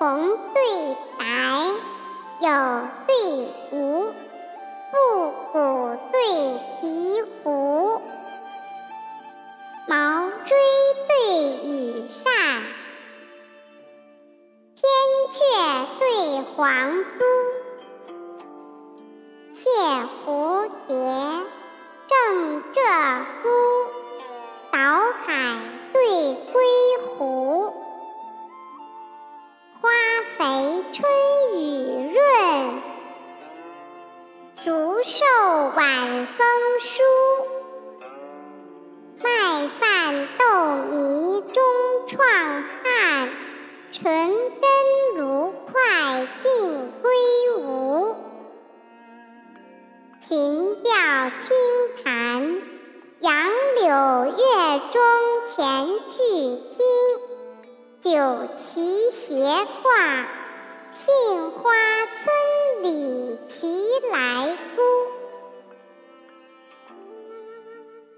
红对白，有对无，复古对鹈鹕，毛锥对羽扇，天雀对黄都，春雨润，竹瘦晚风疏。麦饭豆糜中创汉，纯根芦块尽归吴。琴调轻弹，杨柳月中前去听。酒旗斜挂，杏花